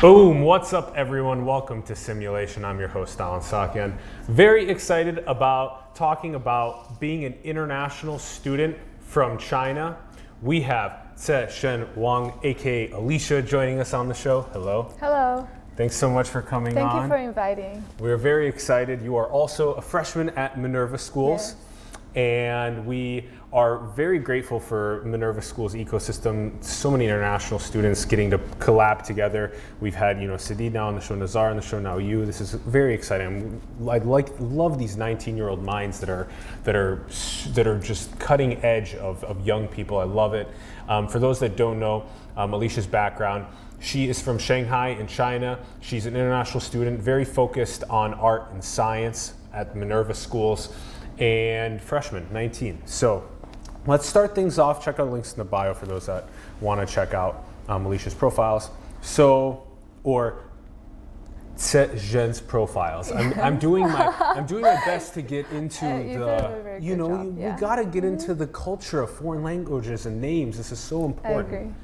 Boom! What's up, everyone? Welcome to Simulation. I'm your host, Allen Saakyan. Very excited about talking about being an international student from China. We have Zixuan Wang, aka Alicia, joining us on the show. Hello. Hello. Thanks so much for coming Thank on. you for inviting. We're very excited. You are also a freshman at Minerva Schools. Yes. And we are very grateful for Minerva Schools ecosystem. So many international students getting to collab together. We've had, you know, Sadi now on the show, Nazar on the show, now you. This is very exciting. I like love these 19-year-old minds that are that are that are just cutting edge of, of young people. I love it. Um, for those that don't know, um, Alicia's background. She is from Shanghai in China. She's an international student, very focused on art and science at Minerva Schools, and freshman, 19. So let's start things off. Check out the links in the bio for those that want to check out um, Alicia's profiles. So, or Zhen's profiles. I'm, I'm doing my I'm doing my best to get into Uh, the very you know job, you, yeah. We got to get into the culture of foreign languages and names. This is so I important.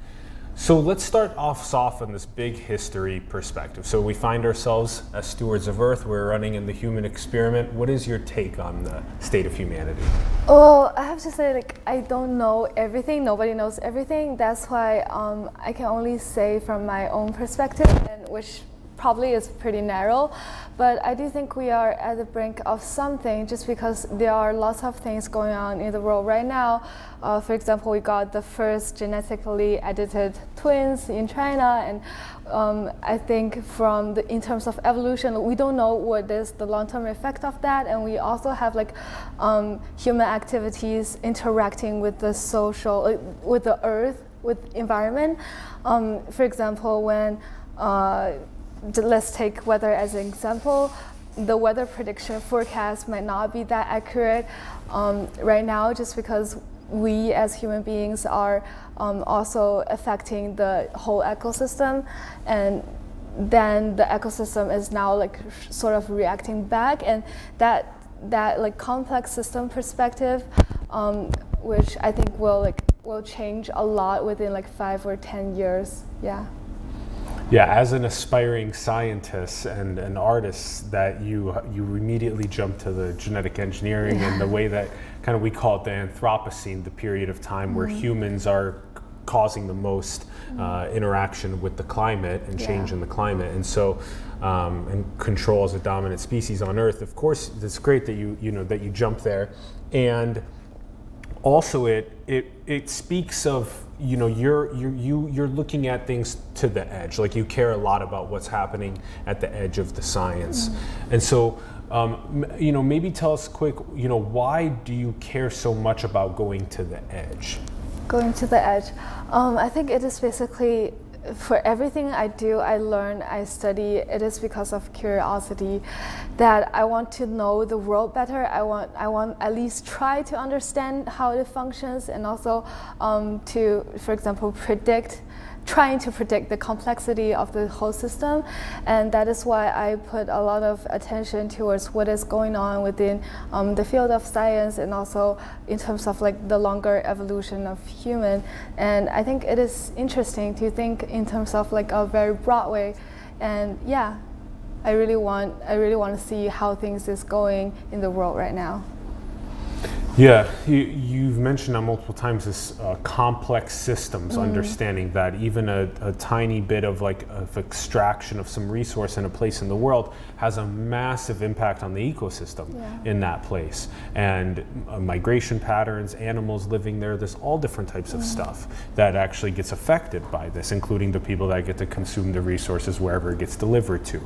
So let's start off soft on this big history perspective. So we find ourselves as stewards of Earth. We're running in the human experiment. What is your take on the state of humanity? Oh, I have to say, like, I don't know everything. Nobody knows everything. That's why um, I can only say from my own perspective, and which probably is pretty narrow. But I do think we are at the brink of something, just because there are lots of things going on in the world right now. Uh, for example, we got the first genetically edited twins in China, and um, I think from the in terms of evolution, we don't know what is the long-term effect of that, and we also have like um, human activities interacting with the social, uh, with the earth, with environment. Um, for example, when uh, let's take weather as an example. The weather prediction forecast might not be that accurate um, right now, just because we as human beings are um, also affecting the whole ecosystem, and then the ecosystem is now like sort of reacting back, and that that like complex system perspective, um, which I think will like will change a lot within like five or ten years. Yeah. Yeah, as an aspiring scientist and an artist, that you you immediately jump to the genetic engineering and the way that kind of we call it the Anthropocene, the period of time where humans are causing the most uh, interaction with the climate and Yeah. change in the climate, and so um, and control as a dominant species on Earth. Of course, it's great that you you know that you jump there, and also it it it speaks of you know you're you're you, you're looking at things to the edge. Like you care a lot about what's happening at the edge of the science. And so um, you know maybe tell us quick you know why do you care so much about going to the edge? Going to the edge. Um, I think it is basically for everything I do, I learn, I study. It is because of curiosity that I want to know the world better. I want, I want at least try to understand how it functions, and also um, to, for example, predict. Trying to predict the complexity of the whole system, and that is why I put a lot of attention towards what is going on within um, the field of science, and also in terms of like the longer evolution of human. And I think it is interesting to think in terms of like a very broad way. And yeah, I really want I really want to see how things is going in the world right now. Yeah, you, you've mentioned that multiple times this uh, complex systems, understanding that even a, a tiny bit of like of extraction of some resource in a place in the world has a massive impact on the ecosystem Yeah. in that place. And uh, migration patterns, animals living there, there's all different types of stuff that actually gets affected by this, including the people that get to consume the resources wherever it gets delivered to.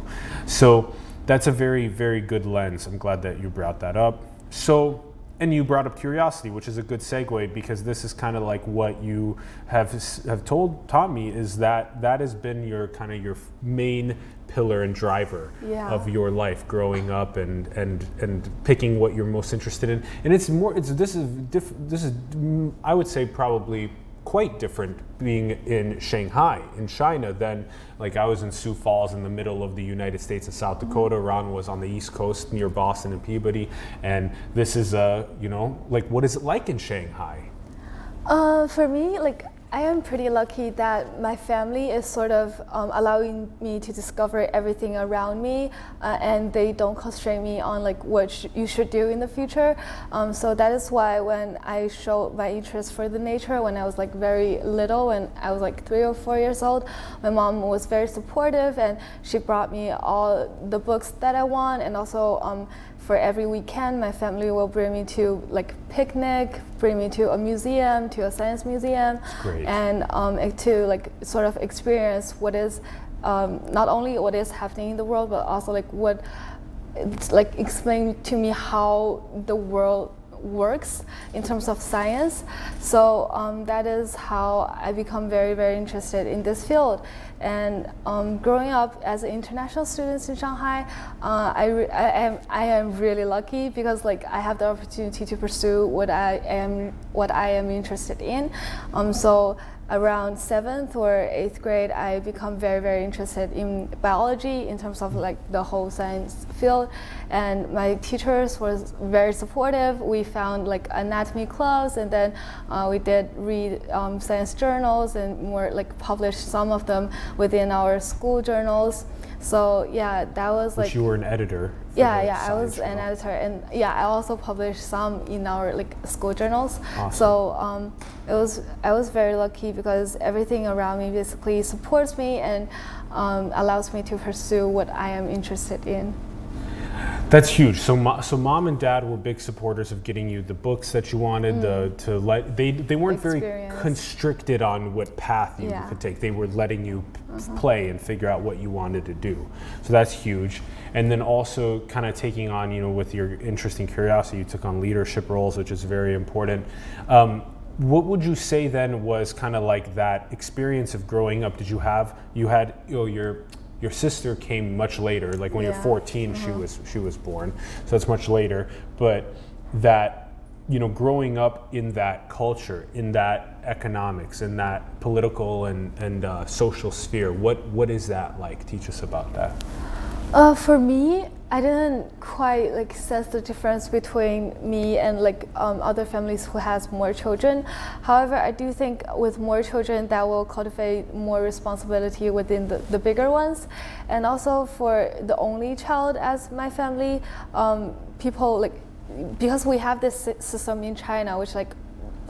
So that's a very, very good lens. I'm glad that you brought that up. So and you brought up curiosity, which is a good segue because this is kind of like what you have have told taught me is that that has been your kind of your main pillar and driver Yeah. of your life growing up and and and picking what you're most interested in. And it's more it's this is diff, this is mm, I would say probably quite different being in Shanghai in China than like I was in Sioux Falls in the middle of the United States and South Dakota. Ron was on the East Coast near Boston and Peabody, and this is uh you know like what is it like in Shanghai? Uh, for me, like I am pretty lucky that my family is sort of um, allowing me to discover everything around me, uh, and they don't constrain me on like what sh you should do in the future. Um, so that is why when I showed my interest for the nature when I was like very little, when I was like three or four years old, my mom was very supportive, and she brought me all the books that I want, and also um, for every weekend, my family will bring me to like picnic, bring me to a museum, to a science museum, and um, to like sort of experience what is um, not only what is happening in the world, but also like what it's like explain to me how the world works in terms of science. So um, that is how I become very, very interested in this field. And um, growing up as an international student in Shanghai, uh, I, I, am, I am really lucky because like I have the opportunity to pursue what I am what I am interested in. Um, so around seventh or eighth grade, I become very, very interested in biology in terms of like the whole science field. And my teachers was very supportive. We found like anatomy clubs, and then uh, we did read um, science journals and more like published some of them within our school journals. So yeah, that was like. You were an editor. Yeah, yeah, I was journal. an editor, and yeah, I also published some in our like school journals. Awesome. So um, it was I was very lucky because everything around me basically supports me and um, allows me to pursue what I am interested in. That's huge. So, mo- so mom and dad were big supporters of getting you the books that you wanted. Mm. The, to let they they weren't Experience. very constricted on what path you yeah. could take. They were letting you uh-huh. play and figure out what you wanted to do. So that's huge. And then also kind of taking on, you know, with your interesting curiosity, you took on leadership roles, which is very important. Um, what would you say then was kind of like that experience of growing up? Did you have you had you know your your sister came much later like when yeah. you're 14 she uh-huh. was she was born so that's much later but that you know growing up in that culture in that economics in that political and and uh, social sphere what what is that like teach us about that uh, for me I didn't quite like sense the difference between me and like um, other families who has more children. However, I do think with more children that will cultivate more responsibility within the, the bigger ones. And also for the only child as my family, um, people like because we have this system in China, which like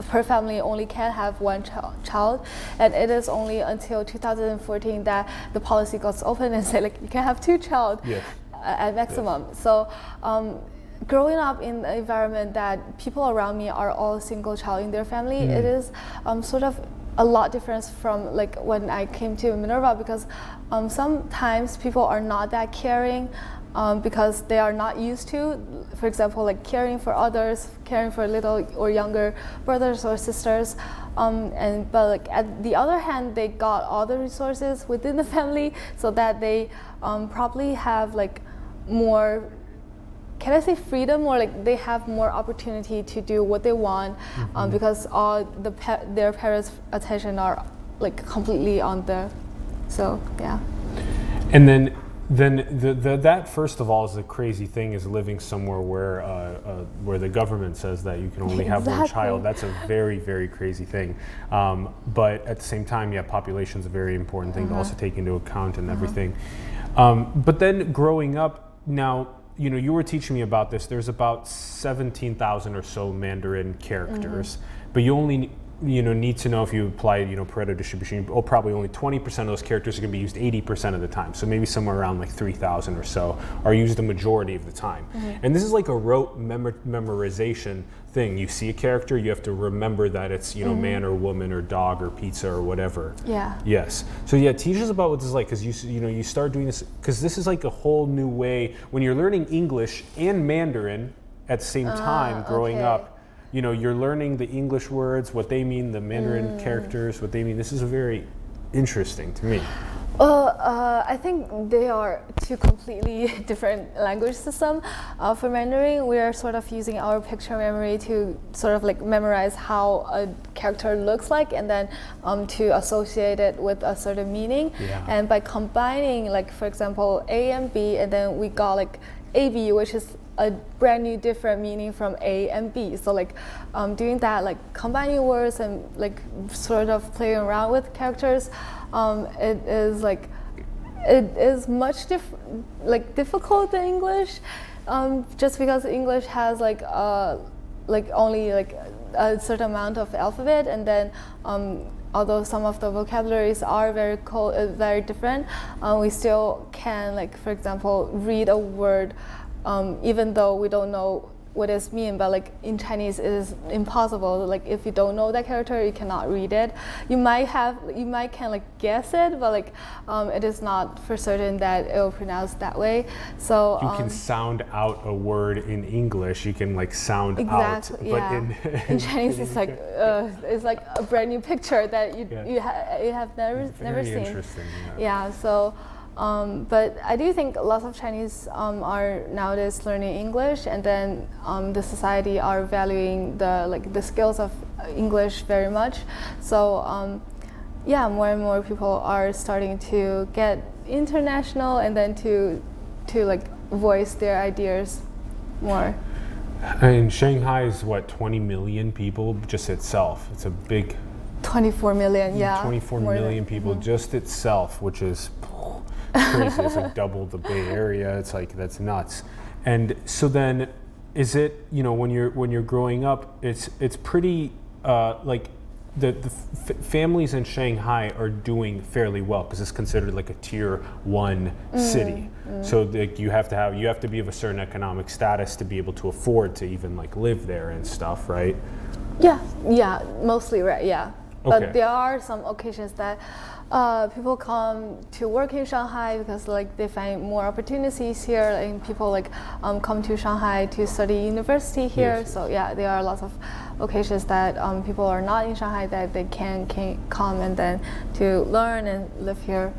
per family only can have one ch child, and it is only until 2014 that the policy got open and said like you can have two child. Yes at maximum. Yes. So um, growing up in an environment that people around me are all single child in their family, mm. it is um, sort of a lot different from like when I came to Minerva because um, sometimes people are not that caring um, because they are not used to, for example, like caring for others, caring for little or younger brothers or sisters. Um, and but like at the other hand, they got all the resources within the family so that they um, probably have like more can I say freedom or like they have more opportunity to do what they want um, mm-hmm. um, because all the pa- their parents' attention are like completely on the so yeah. And then then the, the, that first of all is a crazy thing is living somewhere where uh, uh, where the government says that you can only have one child. That's a very very crazy thing. Um, but at the same time, yeah, population is a very important thing to also take into account and uh-huh. everything. Um, but then growing up now, you know, you were teaching me about this. There's about 17,000 or so Mandarin characters, mm-hmm. but you only you know need to know if you apply you know Pareto distribution. Oh, probably only 20% of those characters are going to be used 80% of the time. So maybe somewhere around like 3,000 or so are used the majority of the time. Mm-hmm. And this is like a rote memor- memorization thing. You see a character, you have to remember that it's you know mm-hmm. man or woman or dog or pizza or whatever. Yeah. Yes. So yeah, teach us about what this is like because you you know you start doing this because this is like a whole new way when you're learning English and Mandarin at the same uh, time growing okay. up you know, you're learning the English words, what they mean, the Mandarin mm. characters, what they mean. This is very interesting to me. Well, uh, I think they are two completely different language systems. Uh, for Mandarin, we are sort of using our picture memory to sort of like memorize how a character looks like and then um, to associate it with a certain meaning. Yeah. And by combining, like for example, A and B, and then we got like AB, which is a brand new different meaning from A and B. So like um, doing that, like combining words and like sort of playing around with characters, um, it is like it is much diff- like difficult than English, um, just because English has like uh, like only like a certain amount of alphabet and then um, although some of the vocabularies are very co- uh, very different, uh, we still can like for example read a word um, even though we don't know what it mean, but like in Chinese it is impossible. Like if you don't know that character, you cannot read it. You might have, you might can like guess it, but like um, it is not for certain that it will pronounce that way. So you um, can sound out a word in English. You can like sound exactly, out, yeah. but in, in Chinese it's like uh, it's like a brand new picture that you Yeah. you, ha- you have never never very seen. interesting. Yeah. Yeah, so, um, but I do think lots of Chinese um, are nowadays learning English, and then um, the society are valuing the like the skills of English very much. So, um, yeah, more and more people are starting to get international, and then to to like voice their ideas more. And Shanghai is what 20 million people just itself. It's a big 24 million, yeah. 24 more than- million people mhm. just itself, which is crazy. it's like double the Bay Area. It's like that's nuts. And so then, is it you know when you're when you're growing up, it's it's pretty uh, like the the f- families in Shanghai are doing fairly well because it's considered like a tier one Mm, city. So like you have to have you have to be of a certain economic status to be able to afford to even like live there and stuff, right? Yeah, yeah, mostly right. Yeah, Okay. but there are some occasions that uh, people come to work in Shanghai because like they find more opportunities here, and people like um, come to Shanghai to study university here. Yes, So yeah, there are lots of occasions that um, people are not in Shanghai that they can, can come and then to learn and live here.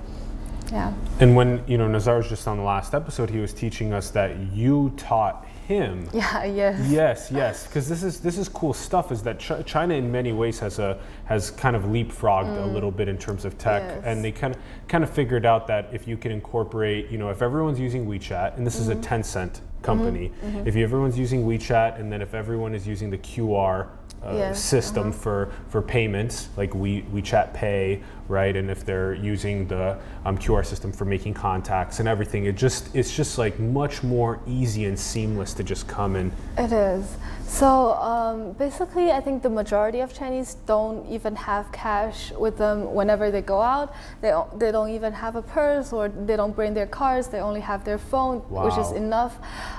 Yeah. And when you know Nazar was just on the last episode, he was teaching us that you taught him. Yeah. Yes. Yes, yes, because this is this is cool stuff. Is that Ch- China in many ways has a has kind of leapfrogged a mm. little bit in terms of tech, Yes. and they kind of kind of figured out that if you can incorporate, you know, if everyone's using WeChat, and this is a mm-hmm. Tencent company, mm-hmm. Mm-hmm. if everyone's using WeChat, and then if everyone is using the QR. Uh, Yes, system for for payments like we WeChat Pay, right? And if they're using the um, QR system for making contacts and everything, it just it's just like much more easy and seamless to just come and It is. So um, basically, I think the majority of Chinese don't even have cash with them whenever they go out. They, they don't even have a purse or they don't bring their cards. They only have their phone, which is enough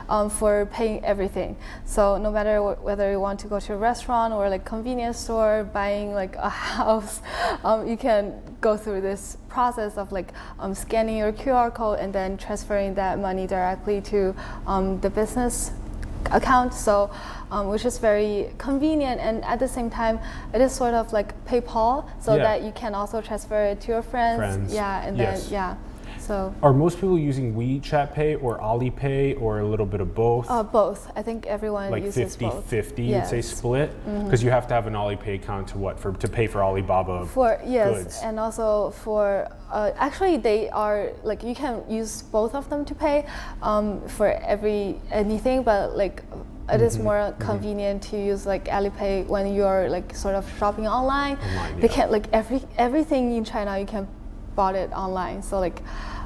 um, for paying everything. So no matter wh- whether you want to go to a restaurant or like convenience store, buying like a house, um, you can go through this process of like um, scanning your QR code and then transferring that money directly to um, the business account so um, which is very convenient and at the same time it is sort of like paypal so Yeah. that you can also transfer it to your friends, Friends. yeah and Yes. then yeah so Are most people using WeChat Pay or Alipay or a little bit of both? uh, both i think everyone like uses 50 both 50 you'd say Yes. Mm-hmm. split? Because you have to have an Alipay account to what? For to pay for Alibaba for yes goods. and also for uh, actually they are like you can use both of them to pay um, for every anything but like it is Mm-hmm. more convenient to use like Alipay when you're like sort of shopping online. Online, They yeah. can like every everything in China you can bought it online. So like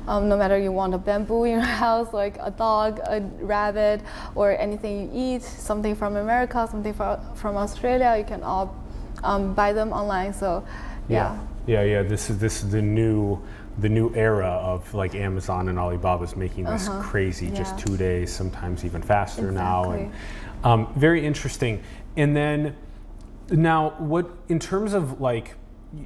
um, no matter you want a bamboo in your house, like a dog, a rabbit, or anything you eat, something from America, something from from Australia, you can all um, buy them online. So yeah. yeah, yeah. This is this is the new the new era of like Amazon and Alibaba is making this Uh-huh. crazy. Just two days, sometimes even faster now, and um, very interesting. And then now, what in terms of like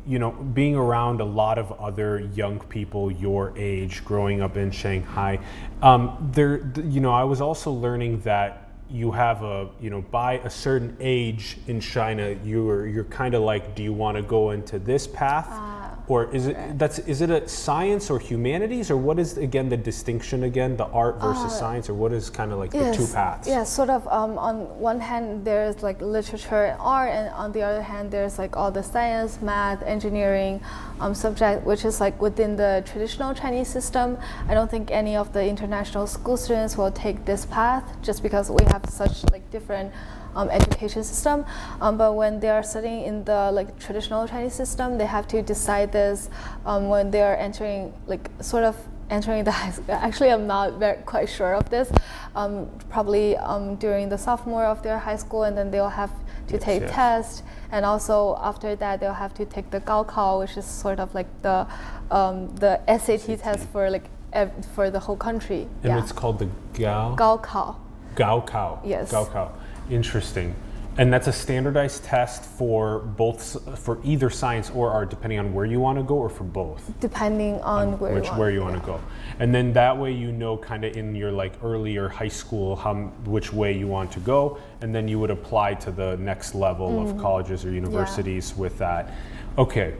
you know being around a lot of other young people your age growing up in shanghai um, there you know i was also learning that you have a you know by a certain age in china you're you're kind of like do you want to go into this path or is it that's is it a science or humanities or what is again the distinction again the art versus uh, science or what is kind of like yes, the two paths? Yeah sort of um, on one hand there's like literature and art and on the other hand there's like all the science math engineering um, subject which is like within the traditional chinese system. I don't think any of the international school students will take this path just because we have such like different um, education system. Um, but when they are studying in the like traditional Chinese system, they have to decide this um, when they are entering like sort of entering the high school. Actually, I'm not very quite sure of this. Um, probably um, during the sophomore of their high school, and then they'll have to yes, take yes. tests, and also after that they'll have to take the Gaokao, which is sort of like the um, the SAT, SAT, test for like for the whole country. And yeah. it's called the Gao. Gaokao. Gaokao. Yes. Gaokao. Interesting. And that's a standardized test for both for either science or art, depending on where you want to go, or for both. Depending on, on where which you where you want to go, and then that way you know kind of in your like earlier high school how which way you want to go, and then you would apply to the next level mm. of colleges or universities yeah. with that. Okay,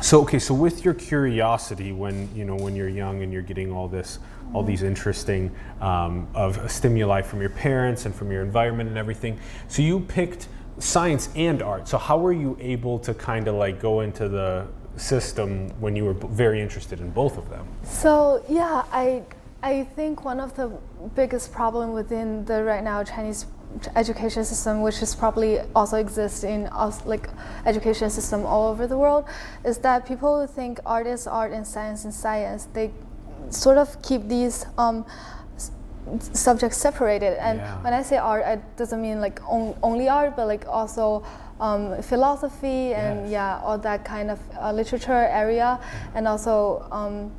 so okay, so with your curiosity when you know when you're young and you're getting all this all these interesting um, of stimuli from your parents and from your environment and everything. So you picked science and art. So how were you able to kind of like go into the system when you were very interested in both of them? So yeah, I I think one of the biggest problem within the right now Chinese education system, which is probably also exists in like education system all over the world, is that people think art is art and science is science. They sort of keep these um, subjects separated. And yeah. when I say art, it doesn't mean like on, only art, but like also um, philosophy and yes. yeah, all that kind of uh, literature area, and also. Um,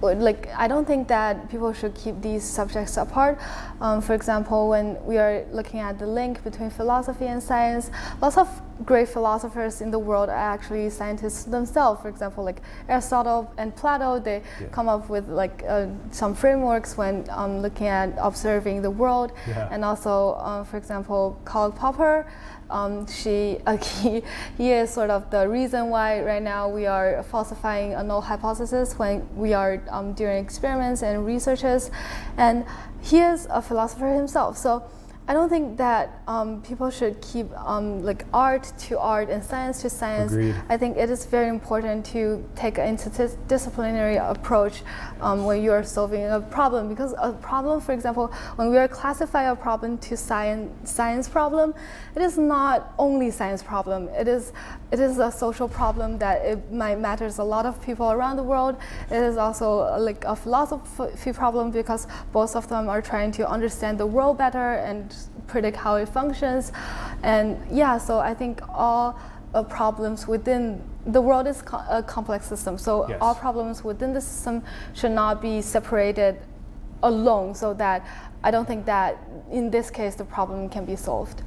like I don't think that people should keep these subjects apart. Um, for example, when we are looking at the link between philosophy and science, lots of great philosophers in the world are actually scientists themselves. For example, like Aristotle and Plato, they yeah. come up with like uh, some frameworks when um, looking at observing the world. Yeah. And also, uh, for example, Karl Popper, um, she, uh, he, he is sort of the reason why right now we are falsifying a null hypothesis when we are um, doing experiments and researches. And he is a philosopher himself. So I don't think that um, people should keep um, like art to art and science to science. Agreed. I think it is very important to take an interdisciplinary approach um, when you are solving a problem because a problem, for example, when we are classifying a problem to science science problem, it is not only science problem. It is it is a social problem that it might matters a lot of people around the world. It is also like a philosophy problem because both of them are trying to understand the world better and predict how it functions. And yeah, so I think all uh, problems within the world is co a complex system. So yes. all problems within the system should not be separated alone so that I don't think that in this case the problem can be solved.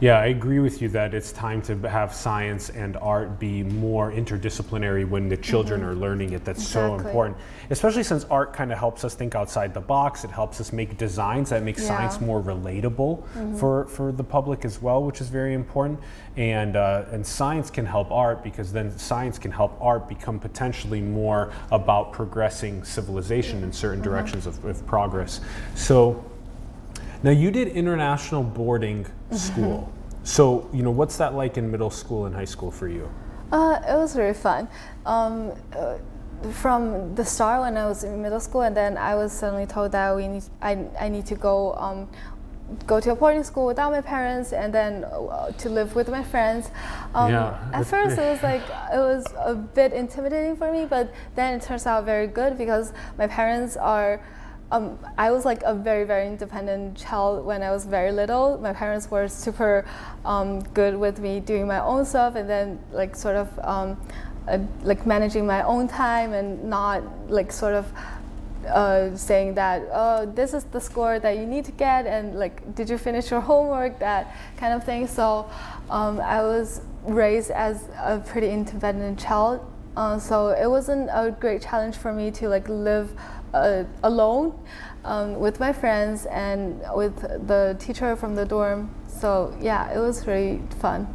Yeah, I agree with you that it's time to have science and art be more interdisciplinary when the children mm -hmm. are learning it. That's exactly. so important, especially since art kind of helps us think outside the box. It helps us make designs that make yeah. science more relatable mm -hmm. for, for the public as well, which is very important. And, uh, and science can help art because then science can help art become potentially more about progressing civilization in certain mm -hmm. directions of, of progress. So now you did international boarding mm-hmm. school. So you know what's that like in middle school and high school for you? Uh, it was very fun. Um, uh, from the start when I was in middle school, and then I was suddenly told that we need I, I need to go um, go to a boarding school without my parents, and then uh, to live with my friends. Um, yeah, at first, it was like it was a bit intimidating for me, but then it turns out very good because my parents are um, I was like a very, very independent child when I was very little. My parents were super um, good with me doing my own stuff and then like sort of um, uh, like managing my own time and not like sort of uh, saying that oh this is the score that you need to get and like did you finish your homework? that kind of thing. So um, I was raised as a pretty independent child. Uh, so it wasn't a great challenge for me to like live uh, alone um, with my friends and with the teacher from the dorm. So yeah, it was really fun.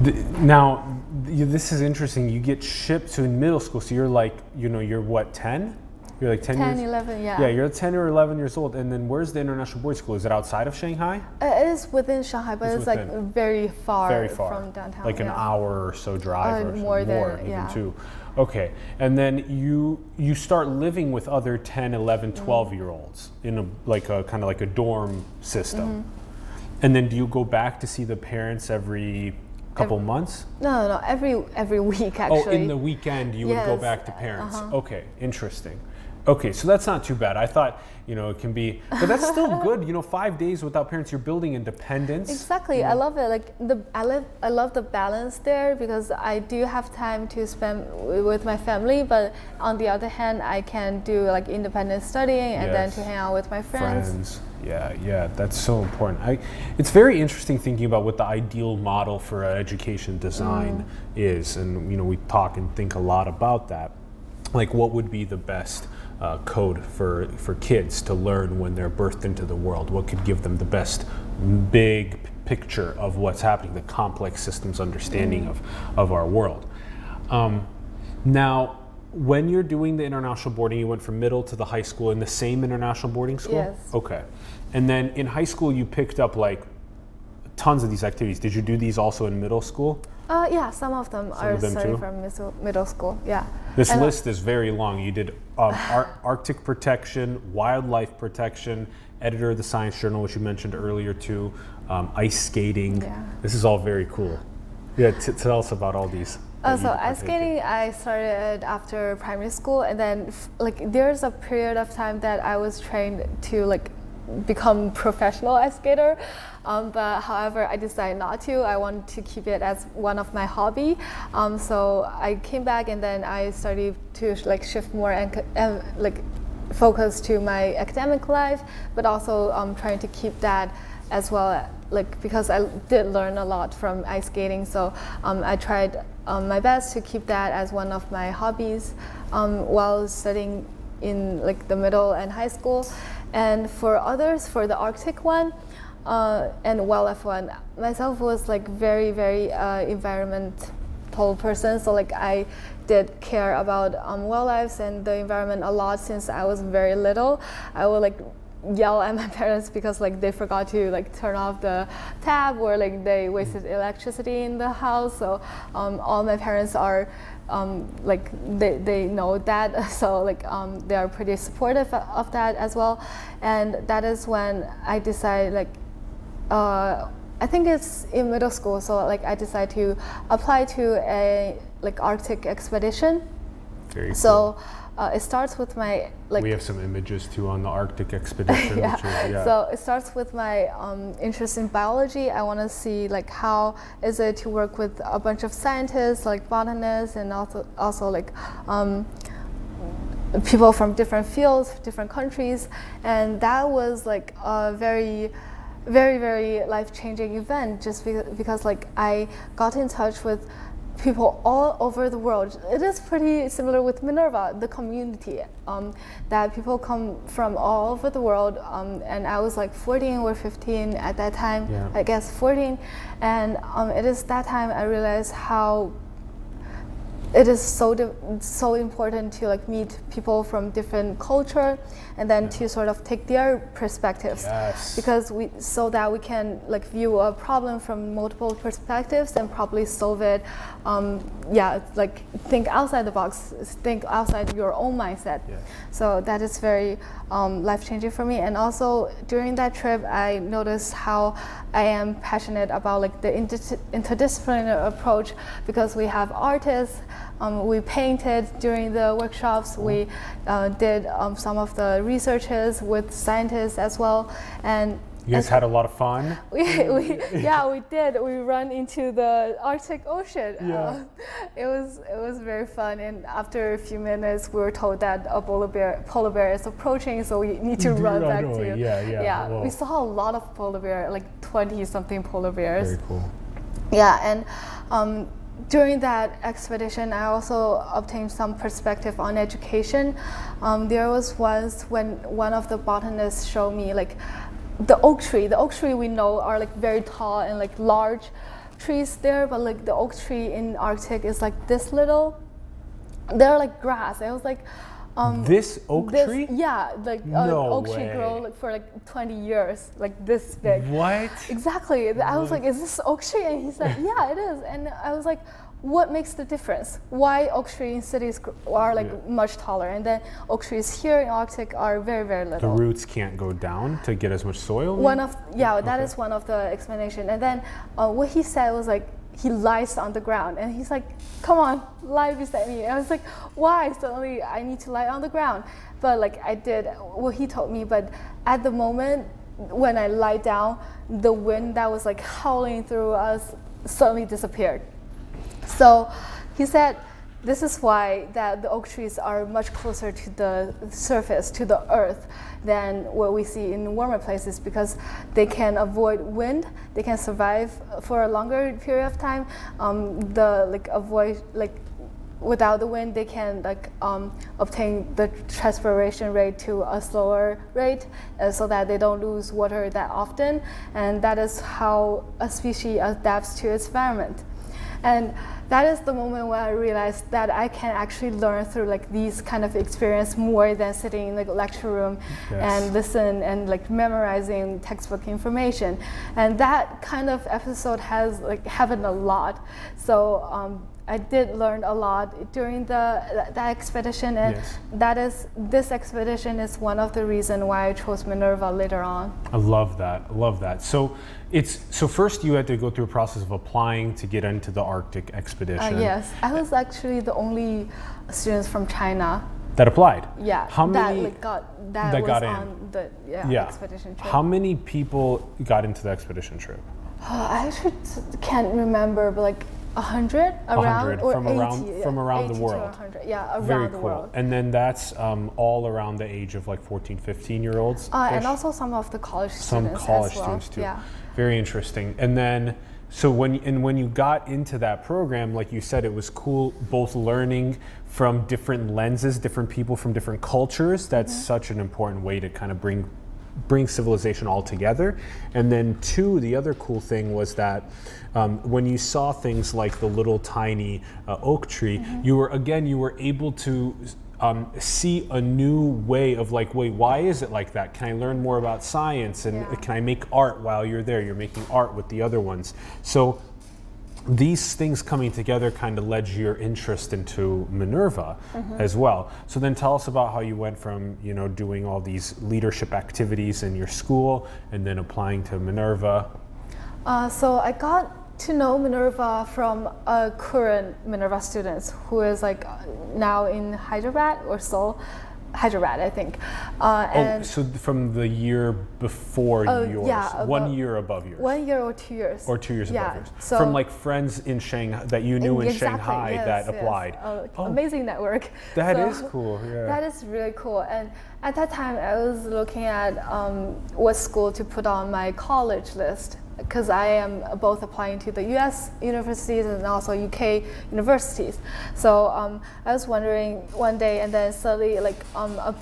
The, now, th- this is interesting. You get shipped to in middle school, so you're like, you know, you're what, 10? You're like 10, 10, years? 11, yeah. Yeah, you're 10 or 11 years old. And then where's the international boarding school? Is it outside of Shanghai? Uh, It is within Shanghai, but It's it's, like very far, Very far. from downtown. Like an hour or so drive Uh, or more than- even yeah. too. Okay. And then you you start living with other 10, 11, Mm-hmm. 12 year olds in a like a kind of like a dorm system. Mm-hmm. And then do you go back to see the parents every couple months? No, no, no, every every week actually. Oh, in the weekend you would go back to parents. uh-huh. Okay, interesting. Okay, so that's not too bad. I thought, you know, it can be, but that's still good. You know, five days without parents, you're building independence. Exactly, I love it. Like the I love I love the balance there because I do have time to spend with my family, but on the other hand, I can do like independent studying and then to hang out with my friends. Friends. Yeah, yeah, that's so important. I, it's very interesting thinking about what the ideal model for uh, education design is, and you know, we talk and think a lot about that. Like, what would be the best uh, code for for kids to learn when they're birthed into the world? What could give them the best big picture of what's happening, the complex systems understanding of of our world? Um, now, when you're doing the international boarding, you went from middle to the high school in the same international boarding school? Yes. Okay. And then in high school, you picked up like tons of these activities. Did you do these also in middle school? Uh, yeah, some of them are of them starting too? from middle, middle school. Yeah. This And, list is very long. You did um, Ar- Arctic protection, wildlife protection, editor of the Science Journal, which you mentioned earlier too, um, ice skating. Yeah. This is all very cool. Yeah, t- tell us about all these. Uh, so ice skating, I started after primary school, and then f- like there's a period of time that I was trained to like become professional ice skater. Um, but however, I decided not to. I wanted to keep it as one of my hobby. Um, so I came back, and then I started to like shift more and like focus to my academic life, but also um, trying to keep that as well. Like because I did learn a lot from ice skating, so um, I tried um, my best to keep that as one of my hobbies um, while studying in like the middle and high school. And for others, for the Arctic one uh, and wildlife one, myself was like very very uh, environmental person. So like I did care about um, wildlife and the environment a lot since I was very little. I would like yell at my parents because like they forgot to like turn off the tap or like they wasted electricity in the house. So um, all my parents are um, like they, they know that so like um, they are pretty supportive of that as well and that is when I decided like uh, I think it's in middle school so like I decided to apply to a like Arctic expedition Very cool. so uh, it starts with my like we have some images too on the Arctic expedition. yeah. Is, yeah. So it starts with my um, interest in biology. I want to see like how is it to work with a bunch of scientists, like botanists, and also also like. Um, people from different fields, different countries, and that was like a very, very, very life-changing event. Just because, because like I got in touch with people all over the world. It is pretty similar with Minerva, the community, um, that people come from all over the world. Um, and I was like 14 or 15 at that time, Yeah. I guess 14. And um, it is that time I realized how it is so di- so important to like meet people from different culture and then to sort of take their perspectives Yes. because we so that we can like view a problem from multiple perspectives and probably solve it um, yeah like think outside the box think outside your own mindset. Yeah. so that is very um, life changing for me. And also during that trip i noticed how i am passionate about like the inter- interdisciplinary approach because we have artists um, we painted during the workshops. We uh, did um, some of the researches with scientists as well. And you guys had a lot of fun. we, we yeah we did we run into the arctic ocean Yeah. Uh, it was it was very fun and after a few minutes we were told that a polar bear polar bear is approaching so we need to run run back away. to Yeah, yeah, yeah we saw a lot of polar bear like 20 something polar bears Very cool. yeah, and um, during that expedition, I also obtained some perspective on education. Um, there was once when one of the botanists showed me like the oak tree. The oak tree we know are like very tall and like large, trees there, but like the oak tree in Arctic is like this little. They're like grass. I was like, um, this oak this, tree? Yeah, like uh, no oak way. tree grow like for like 20 years, like this big. What? Exactly. I was like, is this oak tree? And he said, yeah, it is. And I was like, what makes the difference? Why oak trees in cities are like yeah. much taller, and then oak trees here in Arctic are very very little. The roots can't go down to get as much soil. One of yeah, that okay. is one of the explanation. And then uh, what he said was like he lies on the ground, and he's like, "Come on, lie beside me." And I was like, "Why? Suddenly I need to lie on the ground?" But like I did what he told me, but at the moment when I lie down, the wind that was like howling through us suddenly disappeared. So he said this is why that the oak trees are much closer to the surface, to the earth, than what we see in warmer places because they can avoid wind, they can survive for a longer period of time. Um, the like avoid like without the wind, they can like um, obtain the transpiration rate to a slower rate, uh, so that they don't lose water that often, and that is how a species adapts to its environment. And that is the moment when I realized that I can actually learn through like these kind of experience more than sitting in the lecture room yes. and listen and like memorizing textbook information. And that kind of episode has like happened a lot. So um, I did learn a lot during the that expedition, and yes. that is this expedition is one of the reason why I chose Minerva later on. I love that. I love that. So it's so first you had to go through a process of applying to get into the Arctic expedition. Uh, yes, I was actually the only students from China that applied. Yeah, how many that, like, got that, that was got on the yeah, yeah, expedition trip. How many people got into the expedition trip? Uh, I actually can't remember, but like 100 around 100 from 80, around from around the world. Yeah, around Very the cool. world. And then that's um, all around the age of like 14, 15 year olds. Uh, and also some of the college some students. Some college well. students too. Yeah. Very interesting. And then so when and when you got into that program, like you said, it was cool both learning from different lenses, different people from different cultures. That's mm-hmm. such an important way to kind of bring bring civilization all together. And then two, the other cool thing was that um, when you saw things like the little tiny uh, oak tree, mm-hmm. you were again you were able to um, see a new way of like, wait, why is it like that? Can I learn more about science? And yeah. can I make art while you're there? You're making art with the other ones. So these things coming together kind of led your interest into Minerva mm-hmm. as well. So then tell us about how you went from, you know, doing all these leadership activities in your school and then applying to Minerva. Uh, so I got to know Minerva from a current Minerva student who is like now in Hyderabad or Seoul. Hyderabad, I think. Uh, oh, so from the year before uh, yours, yeah, one year above yours. One year or two years. Or two years yeah, above yours. So from like friends in Shanghai that you knew in, exactly, Shanghai yes, that yes. applied. Uh, oh, amazing network. That so, is cool. Yeah. That is really cool. And at that time, I was looking at um, what school to put on my college list because I am both applying to the U.S. universities and also UK universities. So um, I was wondering one day, and then suddenly, like um, a,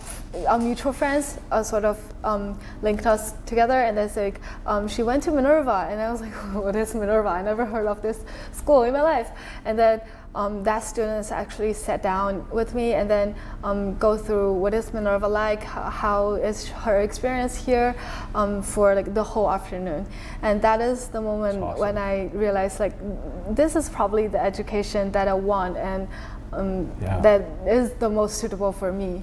our mutual friends uh, sort of um, linked us together, and they said um, she went to Minerva, and I was like, what is Minerva? I never heard of this school in my life, and then um, that students actually sat down with me and then um, go through what is Minerva like, how, how is her experience here um, for like the whole afternoon. And that is the moment awesome. when I realized like this is probably the education that I want and um, yeah. that is the most suitable for me.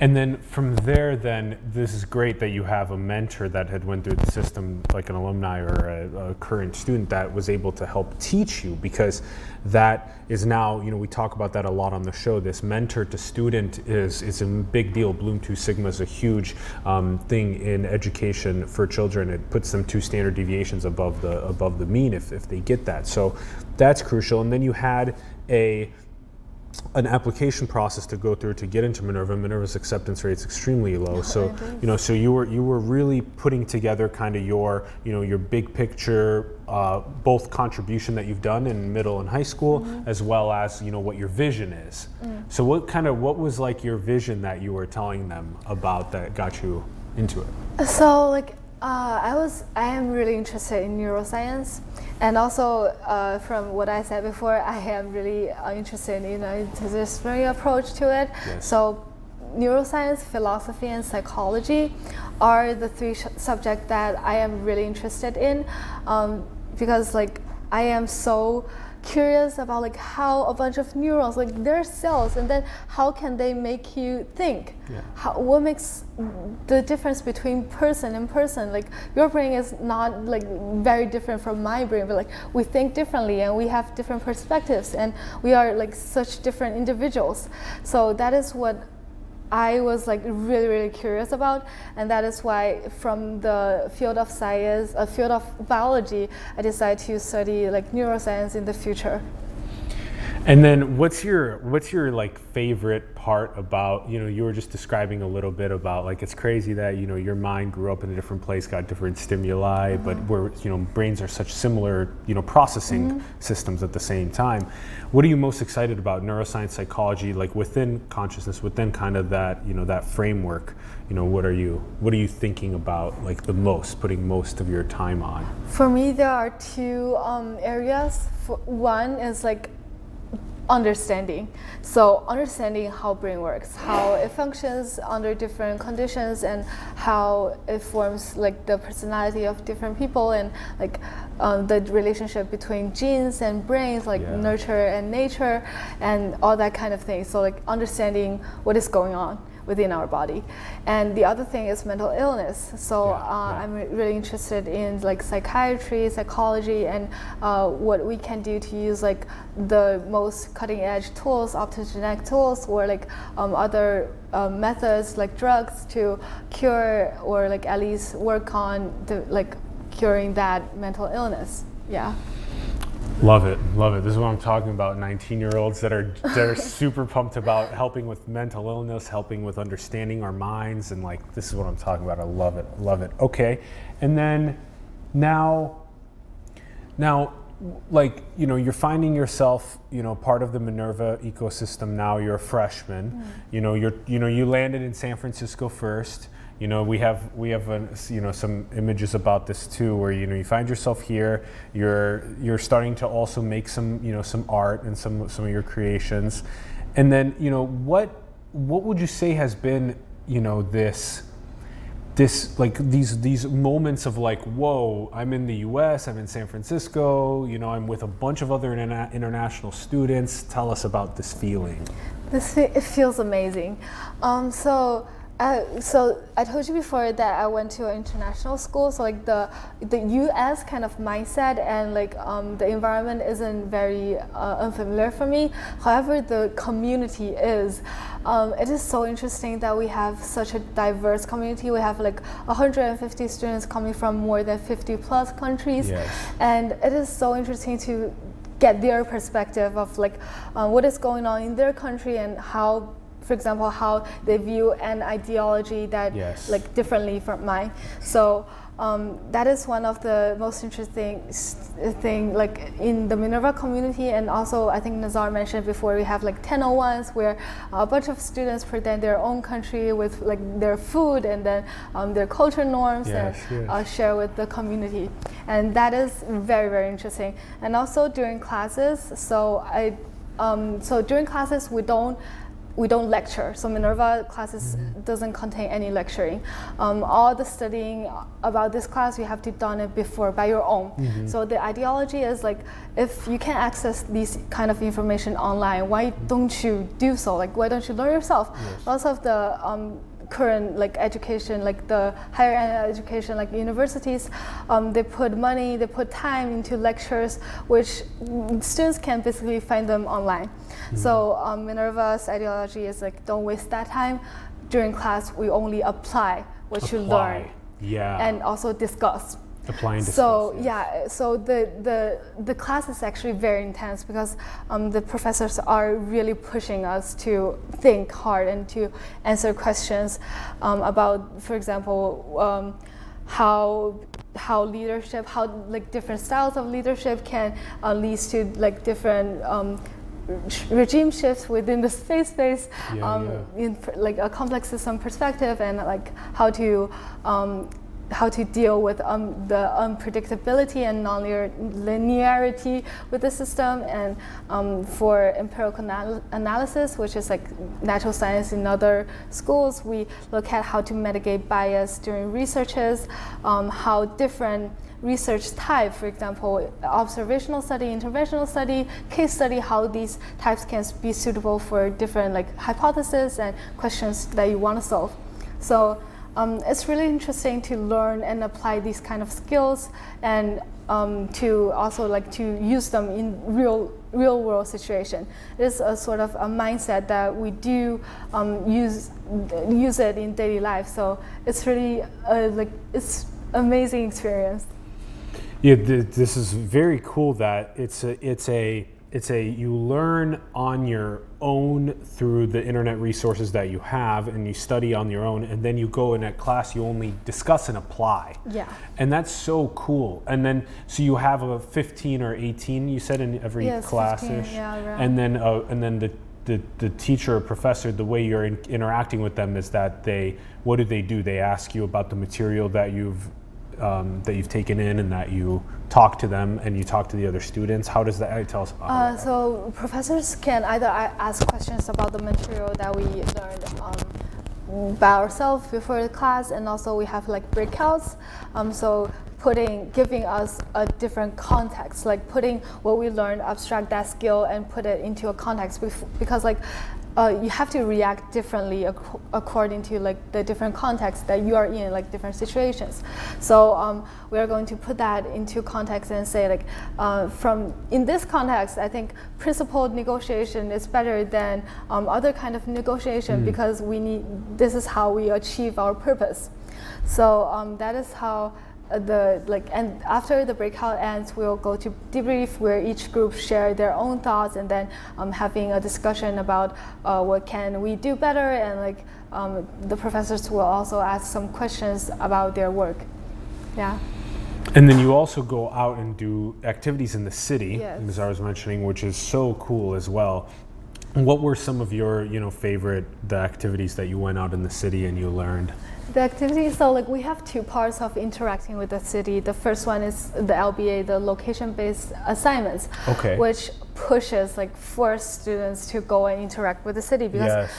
And then from there, then this is great that you have a mentor that had went through the system, like an alumni or a, a, current student that was able to help teach you, because that is now, you know, we talk about that a lot on the show. This mentor to student is is a big deal. Bloom Two Sigma is a huge um, thing in education for children. It puts them two standard deviations above the above the mean if if they get that. So that's crucial. And then you had a an application process to go through to get into Minerva. Minerva's acceptance rate is extremely low. so you know, so you were you were really putting together kind of your you know your big picture, uh, both contribution that you've done in middle and high school, mm-hmm. as well as you know what your vision is. Mm. So what kind of what was like your vision that you were telling them about that got you into it? So like Uh, I was I am really interested in neuroscience, and also uh, from what I said before, I am really uh, interested in a interdisciplinary approach to it. Yes. So, neuroscience, philosophy, and psychology are the three subjects that I am really interested in, um, because like I am so curious about like how a bunch of neurons like their cells and then how can they make you think? Yeah. how, what makes the difference between person and person? Like your brain is not like very different from my brain but like we think differently and we have different perspectives and we are like such different individuals. So that is what I was like really, really curious about, and that is why from the field of science, a field of biology, I decided to study like neuroscience in the future. And then what's your what's your like favorite part about you know you were just describing a little bit about like it's crazy that you know your mind grew up in a different place got different stimuli but we're you know brains are such similar you know processing systems at the same time. What are you most excited about neuroscience psychology like within consciousness within kind of that you know that framework you know what are you what are you thinking about like the most putting most of your time on? For me, there are two um, areas. For one is like understanding. So understanding how brain works, how it functions under different conditions, and how it forms like the personality of different people, and like um, the relationship between genes and brains, like Yeah. nurture and nature, and all that kind of thing. So like understanding what is going on within our body. And the other thing is mental illness. So Yeah, uh, yeah. I'm re- really interested in like psychiatry, psychology, and uh, what we can do to use like the most cutting edge tools, optogenetic tools, or like um, other uh, methods like drugs to cure or like at least work on the like curing that mental illness. Yeah. Love it, love it. This is what I'm talking about. 19 year olds that are that are super pumped about helping with mental illness, helping with understanding our minds, and like this is what I'm talking about. I love it, love it. Okay, and then now, now, like you know, you're finding yourself, you know, part of the Minerva ecosystem. Now you're a freshman. Mm. You know, you're you know you landed in San Francisco first. You know, we have we have you know some images about this too, where you know you find yourself here. You're you're starting to also make some you know some art and some some of your creations, and then you know what what would you say has been you know this this like these these moments of like whoa i'm in the us i'm in san francisco you know i'm with a bunch of other interna- international students tell us about this feeling This it feels amazing. Um, so. Uh, so I told you before that I went to an international school, so like the the U.S. kind of mindset and like um, the environment isn't very uh, unfamiliar for me. However, the community is. Um, it is so interesting that we have such a diverse community. We have like 150 students coming from more than 50 plus countries, Yes. and it is so interesting to get their perspective of like uh, what is going on in their country and how for example how they view an ideology that Yes. like differently from mine so um, that is one of the most interesting thing like in the Minerva community and also I think Nazar mentioned before we have like 1001s where a bunch of students present their own country with like their food and then um, their culture norms Yes, and yes. uh, share with the community and that is very very interesting and also during classes so i um, so during classes we don't we don't lecture. So minerva classes doesn't contain any lecturing. Um, all the studying about this class you have to done it before by your own. So the ideology is like if you can access these kind of information online why don't you do so? Like why don't you learn yourself? Yes. lots of the um, current like education like the higher end education like universities um, they put money they put time into lectures which mm, students can basically find them online. So um, minerva's ideology is like don't waste that time. During class we only apply what you learn. Yeah. And also discuss apply and so yes. yeah, so the, the the class is actually very intense because um, the professors are really pushing us to think hard and to answer questions um, about, for example, um, how how leadership, how like different styles of leadership can uh, lead to like different. Um, regime shifts within the space space Yeah, um, yeah. in like a complex system perspective and like how to um, how to deal with um, the unpredictability and nonlinearity with the system, and um, for empirical anal analysis, which is like natural science in other schools, we look at how to mitigate bias during researches, um, how different research type, for example, observational study, interventional study, case study, how these types can be suitable for different like hypotheses and questions that you want to solve. So um, it's really interesting to learn and apply these kind of skills and um, to also like to use them in real real world situation. It's a sort of a mindset that we do um, use use it in daily life. So it's really uh, like it's amazing experience. Yeah, th this is very cool that it's a it's a it's a you learn on your own through the internet resources that you have and you study on your own and then you go in a class you only discuss and apply. Yeah. And that's so cool. And then so you have a 15 or 18 you said in every yes, class 15, yeah, and then uh, and then the the, the teacher or professor, the way you're in, interacting with them is that they, what do they do? They ask you about the material that you've um, that you've taken in and that you talk to them and you talk to the other students? How does that tell us about uh, So professors can either ask questions about the material that we learned um, by ourselves before the class, and also we have like breakouts. Um, so putting, giving us a different context, like putting what we learned, abstract that skill, and put it into a context. Because like uh, you have to react differently ac according to like the different contexts that you are in, like different situations. So um, we are going to put that into context and say like, uh, from in this context, I think principled negotiation is better than um, other kind of negotiation mm. because we need. This is how we achieve our purpose. So um, that is how the like and after the breakout ends we'll go to debrief where each group share their own thoughts and then um, having a discussion about uh, what can we do better and like um, the professors will also ask some questions about their work. Yeah. And then you also go out and do activities in the city yes. as i was mentioning which is so cool as well. What were some of your you know favorite the activities that you went out in the city and you learned the activity, so like we have two parts of interacting with the city. The first one is the LBA, the location-based assignments, okay. which pushes like force students to go and interact with the city because yes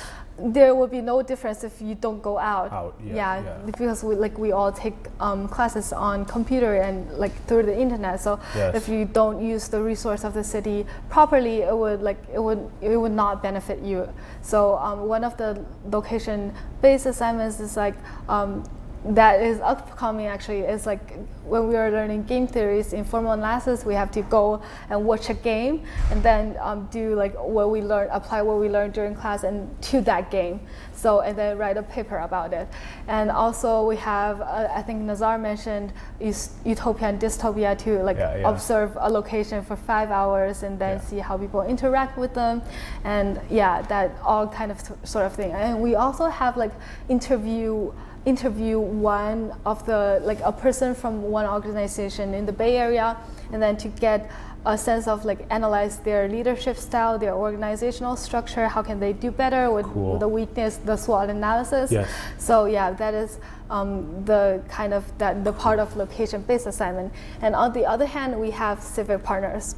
there will be no difference if you don't go out. Out, yeah. yeah, yeah. because we like we all take um, classes on computer and like through the internet. So yes. if you don't use the resource of the city properly, it would like it would it would not benefit you. So um, one of the location-based assignments is like um, that is upcoming actually is like when we are learning game theories in formal analysis we have to go and watch a game and then um, do like what we learned apply what we learned during class and to that game so and then write a paper about it and also we have uh, I think Nazar mentioned utopia and dystopia to like yeah, yeah. observe a location for five hours and then yeah. see how people interact with them and yeah that all kind of sort of thing and we also have like interview interview one of the like a person from one organization in the Bay Area, and then to get a sense of like analyze their leadership style, their organizational structure, how can they do better with cool. the weakness, the SWOT analysis. Yes. So yeah, that is um, the kind of that the part of location-based assignment. And on the other hand, we have civic partners.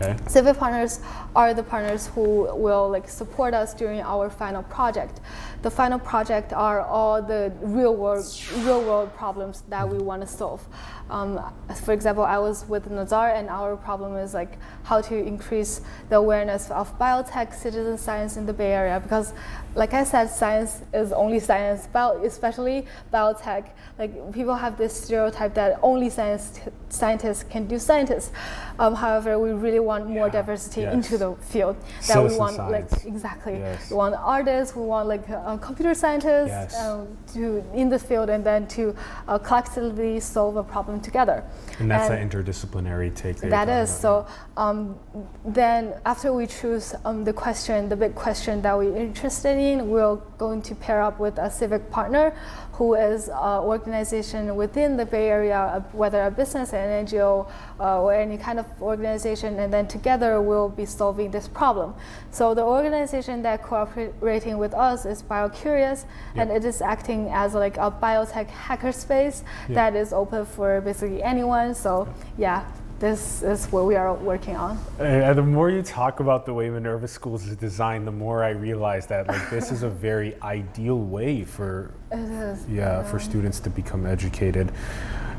Okay. Civic partners are the partners who will like support us during our final project. The final project are all the real world, real world problems that we want to solve. Um, for example, I was with Nazar, and our problem is like how to increase the awareness of biotech, citizen science in the Bay Area. Because, like I said, science is only science, bio, especially biotech. Like people have this stereotype that only science scientists can do scientists. Um, however, we really want more yeah. diversity yes. into the field. That we want science. like exactly. Yes. We want artists. We want like uh, computer scientists yes. um, to in the field, and then to uh, collectively solve a problem together. And that's the interdisciplinary take. That, that is so. Um, then after we choose um, the question, the big question that we're interested in, we're going to pair up with a civic partner who is an organization within the Bay Area, whether a business, an NGO, uh, or any kind of organization, and then together we'll be solving this problem. So the organization that cooperating with us is BioCurious, and it is acting as like a biotech hackerspace that is open for basically anyone. So yeah, this is what we are working on. And the more you talk about the way Minerva Schools is designed, the more I realize that like this is a very ideal way for yeah for students to become educated,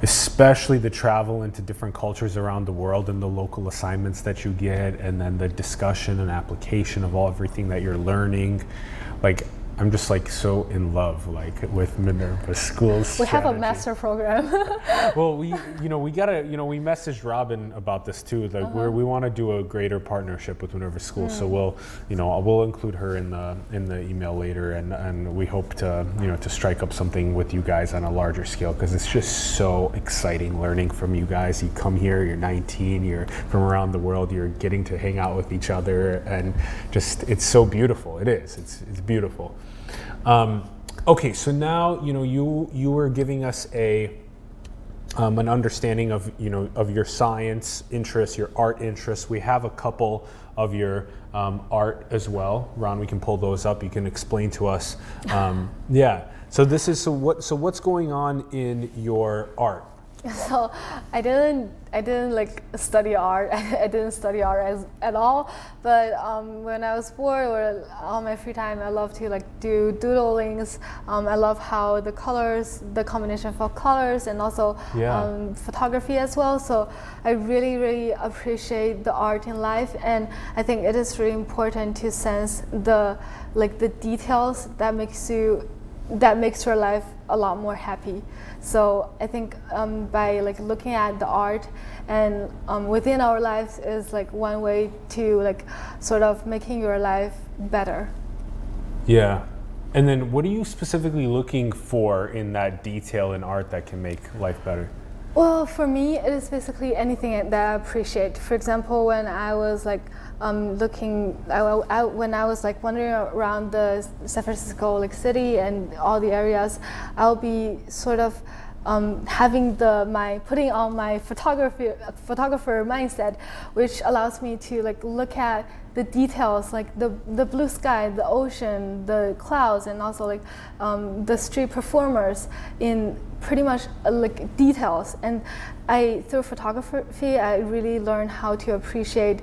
especially the travel into different cultures around the world and the local assignments that you get, and then the discussion and application of all everything that you're learning, like I'm just like so in love like with Minerva Schools. We have a master program. well, we you know we gotta you know we messaged Robin about this too. Like uh-huh. we want to do a greater partnership with Minerva Schools, mm. so we'll you know we'll include her in the in the email later, and and we hope to you know to strike up something with you guys on a larger scale because it's just so exciting learning from you guys. You come here, you're 19, you're from around the world, you're getting to hang out with each other, and just it's so beautiful. It is. It's it's beautiful. Um, okay, so now you know you you were giving us a um, an understanding of you know of your science interests, your art interests. We have a couple of your um, art as well. Ron, we can pull those up. You can explain to us. Um, yeah. So this is so what so what's going on in your art? So I didn't I didn't like study art. I didn't study art as, at all. But um, when I was bored or on my free time, I love to like do doodlings. Um, I love how the colors, the combination of colors, and also yeah. um, photography as well. So I really really appreciate the art in life, and I think it is really important to sense the like the details that makes you that makes your life a lot more happy. So I think um, by like looking at the art and um, within our lives is like one way to like sort of making your life better. Yeah. And then what are you specifically looking for in that detail in art that can make life better? Well, for me, it is basically anything that I appreciate. For example, when I was like um, looking, I, when I was like wandering around the San Francisco like city and all the areas, I'll be sort of um, having the my putting on my photography photographer mindset, which allows me to like look at the details like the the blue sky, the ocean, the clouds, and also like um, the street performers in pretty much uh, like details. And I through photography, I really learned how to appreciate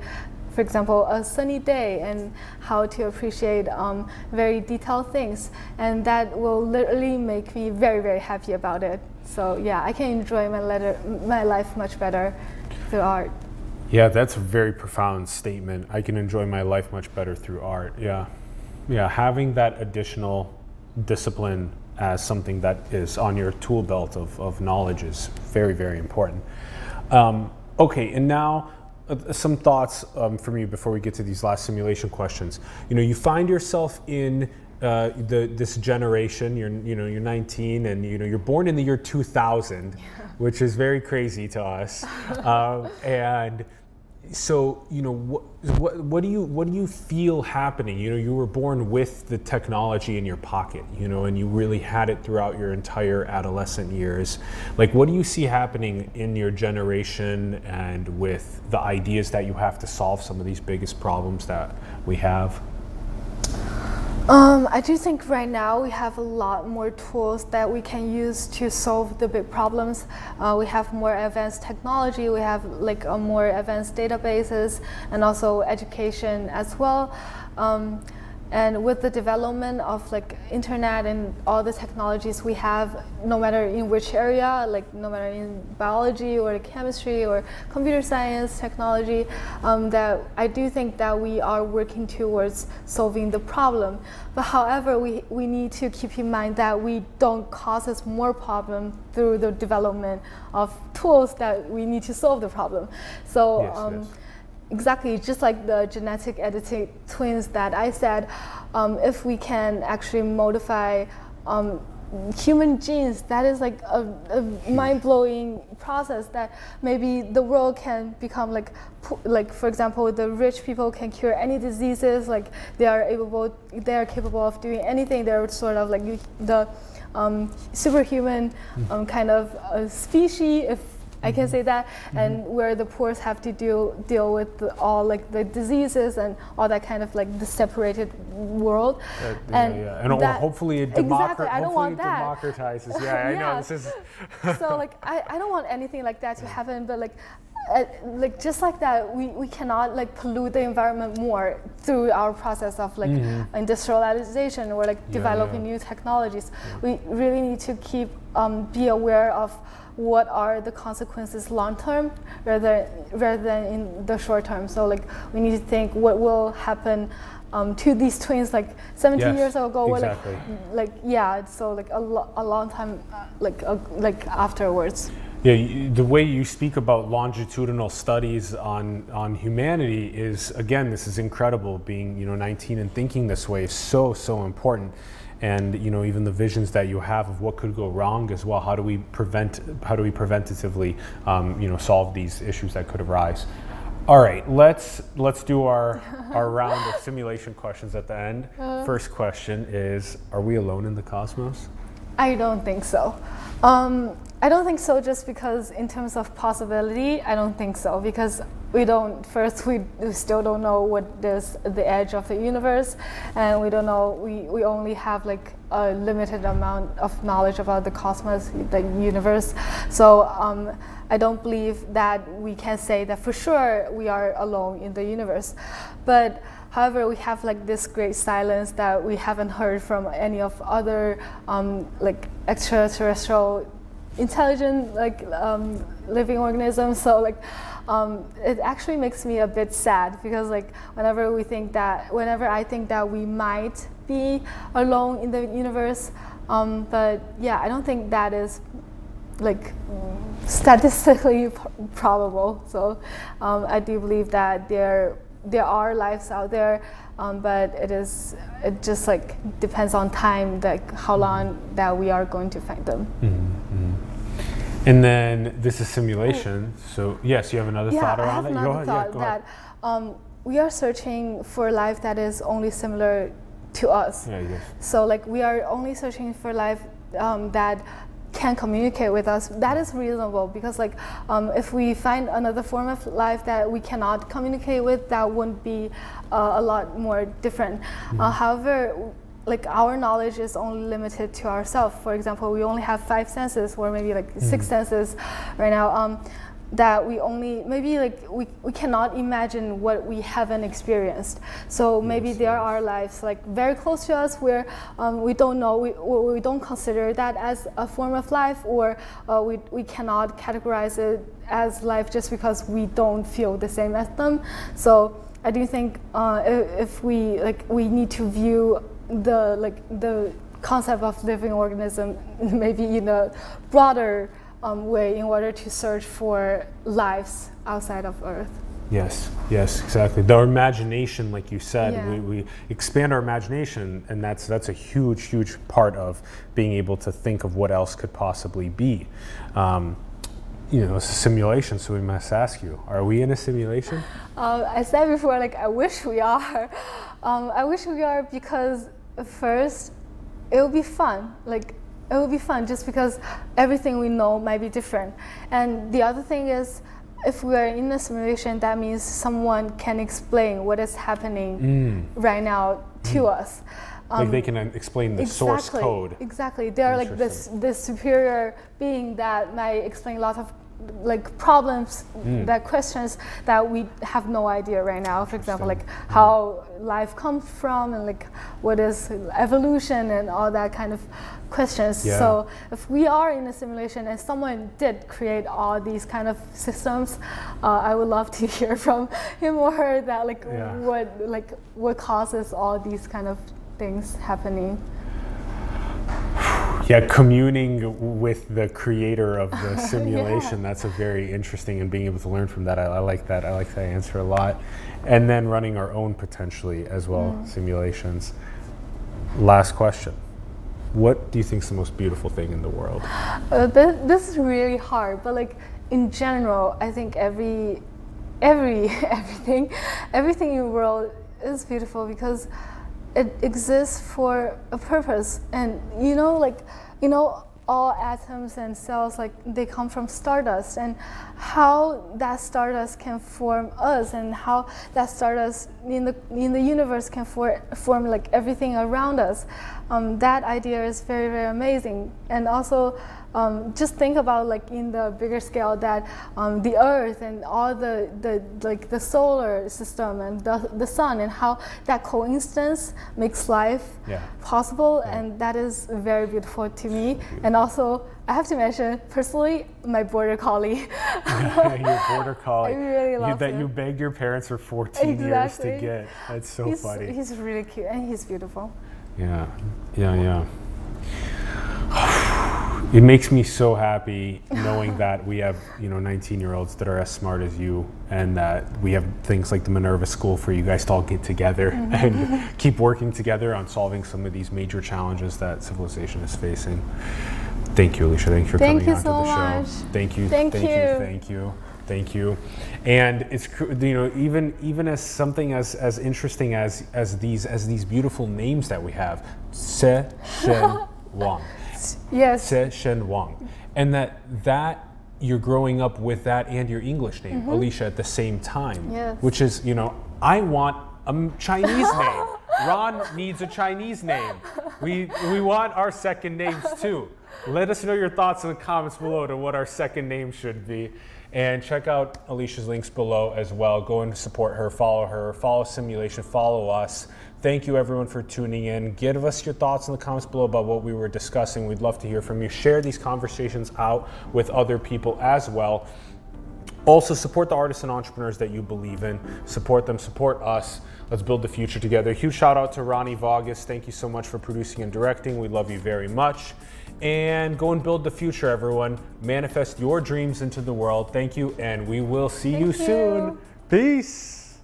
for example, a sunny day and how to appreciate um, very detailed things. And that will literally make me very, very happy about it. So yeah, I can enjoy my, letter, my life much better through art. Yeah, that's a very profound statement. I can enjoy my life much better through art. Yeah. Yeah, having that additional discipline as something that is on your tool belt of, of knowledge is very, very important. Um, okay, and now uh, some thoughts um, from you before we get to these last simulation questions. You know, you find yourself in uh, the, this generation. You're you know you're 19 and you know you're born in the year 2000, yeah. which is very crazy to us. um, and so you know what, what, what do you what do you feel happening? You know you were born with the technology in your pocket you know and you really had it throughout your entire adolescent years. Like what do you see happening in your generation and with the ideas that you have to solve some of these biggest problems that we have um, I do think right now we have a lot more tools that we can use to solve the big problems. Uh, we have more advanced technology, we have like a more advanced databases and also education as well. Um, and with the development of like internet and all the technologies we have, no matter in which area, like no matter in biology or chemistry or computer science technology, um, that I do think that we are working towards solving the problem. But however, we, we need to keep in mind that we don't cause us more problem through the development of tools that we need to solve the problem. So. Yes, um, yes exactly just like the genetic editing twins that I said, um, if we can actually modify um, human genes, that is like a, a mind-blowing process that maybe the world can become like, like for example, the rich people can cure any diseases, like they are able, they are capable of doing anything. They're sort of like the um, superhuman hmm. um, kind of species if I can say that, and where the poor have to deal deal with the, all like the diseases and all that kind of like the separated world. Uh, and yeah, yeah. and that- hopefully it exactly, I don't want that. democratizes. Yeah, I know this is. so like I, I don't want anything like that to happen but like uh, like just like that we, we cannot like pollute the environment more through our process of like industrialization or like Mm-hmm. Yeah, developing yeah. new technologies we really need to keep um, be aware of what are the consequences long term rather rather than in the short term so like we need to think what will happen um, to these twins like 17 Yes, years ago or like exactly. like yeah so like a, lo- a long time uh, like uh, like afterwards Yeah, the way you speak about longitudinal studies on, on humanity is, again, this is incredible. Being, you know, 19 and thinking this way is so, so important. And, you know, even the visions that you have of what could go wrong as well. How do we prevent, how do we preventatively, um, you know, solve these issues that could arise? All right, let's, let's do our, our round of simulation questions at the end. First question is, are we alone in the cosmos? I don't think so. Um, I don't think so just because in terms of possibility, I don't think so because we don't first we, still don't know what is the edge of the universe and we don't know we, we only have like a limited amount of knowledge about the cosmos the universe so um, i don't believe that we can say that for sure we are alone in the universe but However, we have like this great silence that we haven't heard from any of other um, like extraterrestrial intelligent like um, living organisms. So like um, it actually makes me a bit sad because like whenever we think that whenever I think that we might be alone in the universe, um, but yeah, I don't think that is like statistically probable. So um, I do believe that there there are lives out there, um, but it is it just like depends on time, like how long that we are going to find them. And then this is simulation. So yes, you have another Yeah, thought I around have it. another thought yeah, that um, we are searching for life that is only similar to us. Yeah, yes. So like we are only searching for life um, that can communicate with us. That is reasonable because like um, if we find another form of life that we cannot communicate with, that wouldn't be uh, a lot more different. Uh, however. Like our knowledge is only limited to ourselves. For example, we only have five senses, or maybe like six senses, right now. Um, that we only maybe like we, we cannot imagine what we haven't experienced so maybe Yes, there yes. are lives like very close to us where um, we don't know we, we don't consider that as a form of life or uh, we, we cannot categorize it as life just because we don't feel the same as them so i do think uh, if we like we need to view the like the concept of living organism maybe in a broader um, way in order to search for lives outside of Earth. Yes, yes, exactly. The imagination, like you said, Yeah. we, we expand our imagination, and that's that's a huge, huge part of being able to think of what else could possibly be. Um, you know, it's a simulation, so we must ask you: Are we in a simulation? Uh, I said before, like I wish we are. Um, I wish we are because first, it will be fun. Like it will be fun just because everything we know might be different. And the other thing is, if we are in a simulation, that means someone can explain what is happening mm. right now to mm. us. like they um, can uh, explain the source Exactly, code. Exactly. They are like this this superior being that might explain a lot of like problems Mm. that questions that we have no idea right now. For example, like how life comes from and like what is evolution and all that kind of questions. Yeah. So if we are in a simulation and someone did create all these kind of systems, uh, I would love to hear from him or her that like Yeah. what like what causes all these kind of things happening. Yeah, communing with the creator of the simulation. That's a very interesting, and being able to learn from that. I, I like that. I like that answer a lot. And then running our own potentially as well simulations. Last question: What do you think is the most beautiful thing in the world? Uh, this, this is really hard, but like in general, I think every, every, everything, everything in the world is beautiful because it exists for a purpose. And you know, like, you know, all atoms and cells like they come from stardust and how that stardust can form us and how that stardust in the in the universe can for, form like everything around us um, that idea is very very amazing and also um, just think about like in the bigger scale that um, the earth and all the, the like the solar system and the, the sun and how that coincidence makes life Yeah. possible Yeah. and that is very beautiful to me and also I have to mention personally my border collie your border collie. I really you, love that him. you begged your parents for 14 years to get. That's so he's, funny. he's really cute and he's beautiful Yeah, yeah, yeah. It makes me so happy knowing that we have, you know, 19-year-olds that are as smart as you, and that we have things like the Minerva School for you guys to all get together Mm-hmm. and keep working together on solving some of these major challenges that civilization is facing. Thank you, Alicia. Thank you for Thank coming you onto so the show. Thank you. Thank thank you. you. Thank you. Thank you. And it's you know even even as something as as interesting as as these as these beautiful names that we have, Se Shen Wang, yes Zixuan Wang, and that that you're growing up with that and your English name, mm-hmm. Alicia, at the same time. Yes. which is you know I want a Chinese name. Ron needs a Chinese name. We we want our second names too. Let us know your thoughts in the comments below to what our second name should be. And check out Alicia's links below as well. Go and support her, follow her, follow Simulation, follow us. Thank you everyone for tuning in. Give us your thoughts in the comments below about what we were discussing. We'd love to hear from you. Share these conversations out with other people as well. Also, support the artists and entrepreneurs that you believe in. Support them, support us. Let's build the future together. Huge shout out to Ronnie Vargas. Thank you so much for producing and directing. We love you very much. And go and build the future, everyone. Manifest your dreams into the world. Thank you, and we will see you Thank soon. you. Peace.